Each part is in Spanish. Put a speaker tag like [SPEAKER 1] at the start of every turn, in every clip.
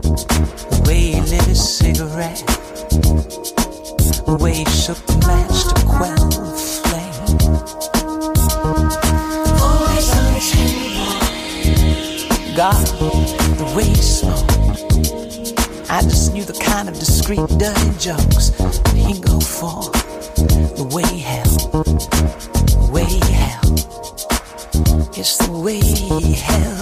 [SPEAKER 1] The way he lit his cigarette, the way he shook the match to quell the flame. Always on the table. God, the way he smoked. I just knew the kind of discreet, dirty jokes he'd go for. The way he held, the way he held. It's the way he held.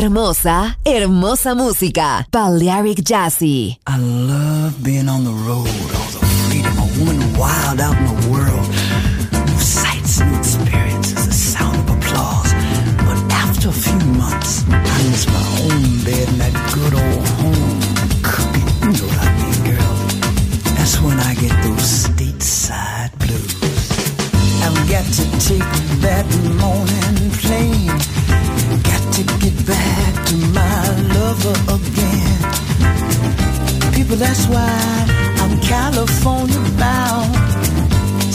[SPEAKER 2] Hermosa, hermosa música. Balearic Jazzy.
[SPEAKER 1] I love being on the road. All the freedom, a woman wild out in the world. New sights, new experiences, the sound of applause. But after a few that's why I'm California bound.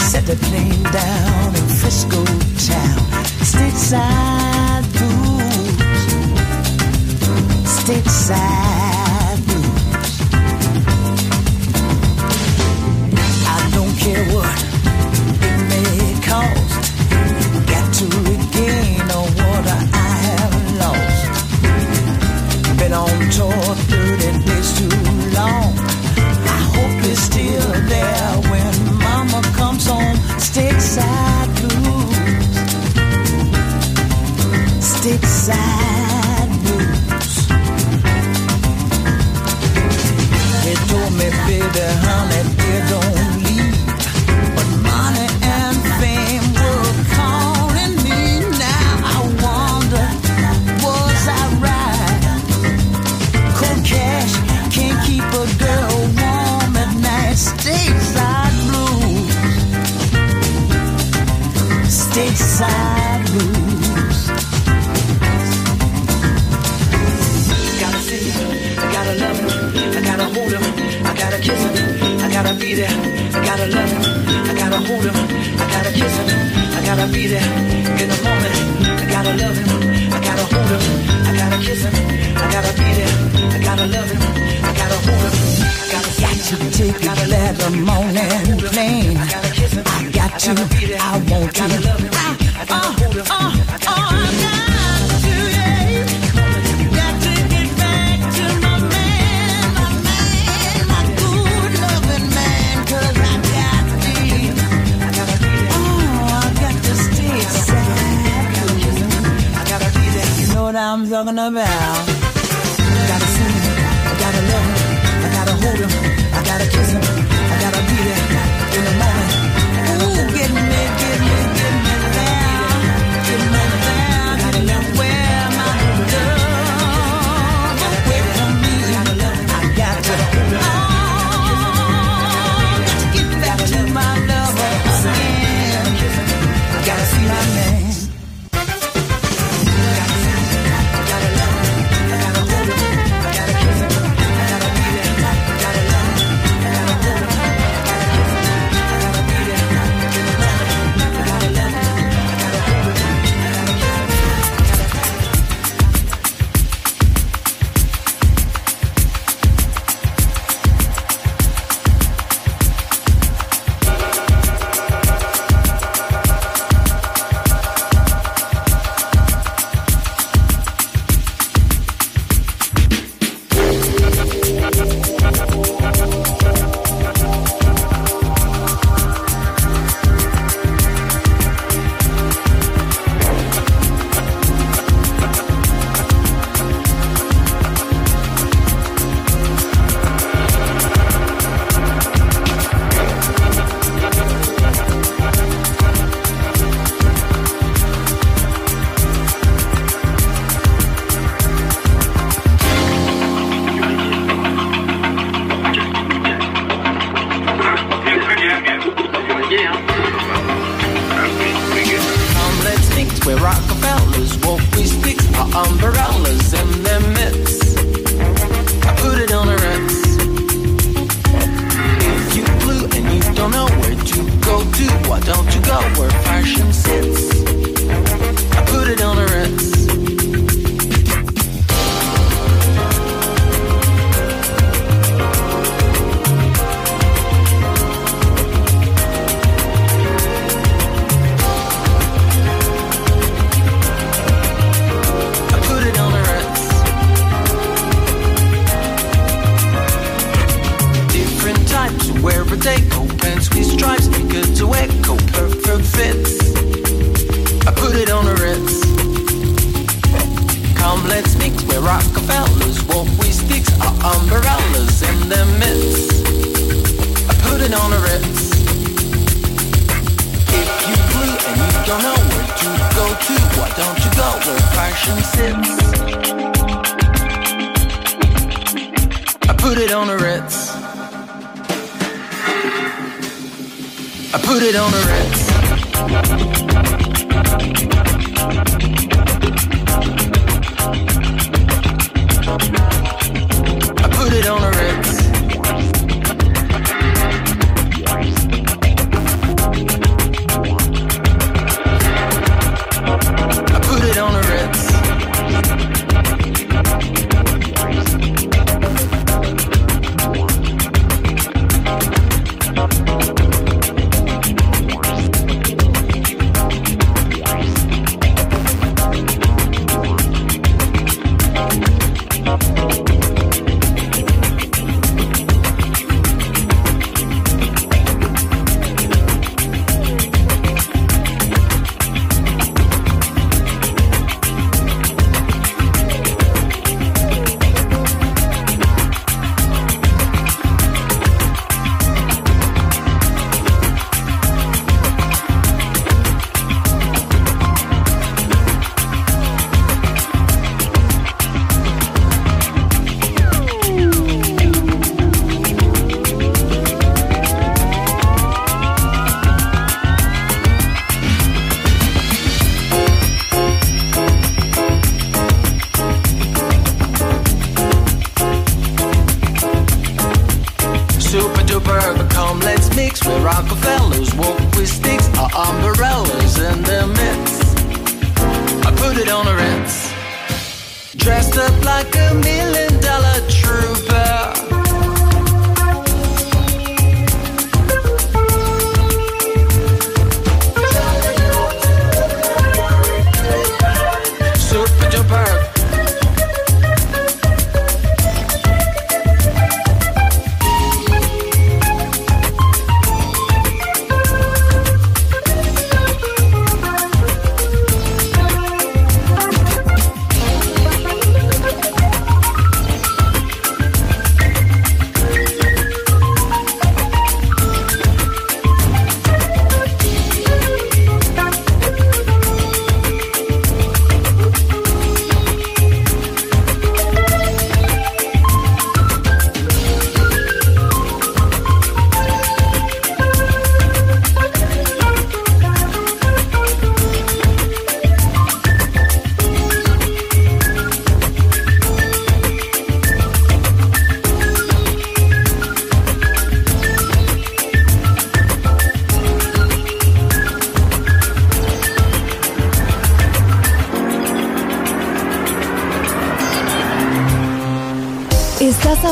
[SPEAKER 1] Set the plane down in Frisco town. Stateside blues. Stateside.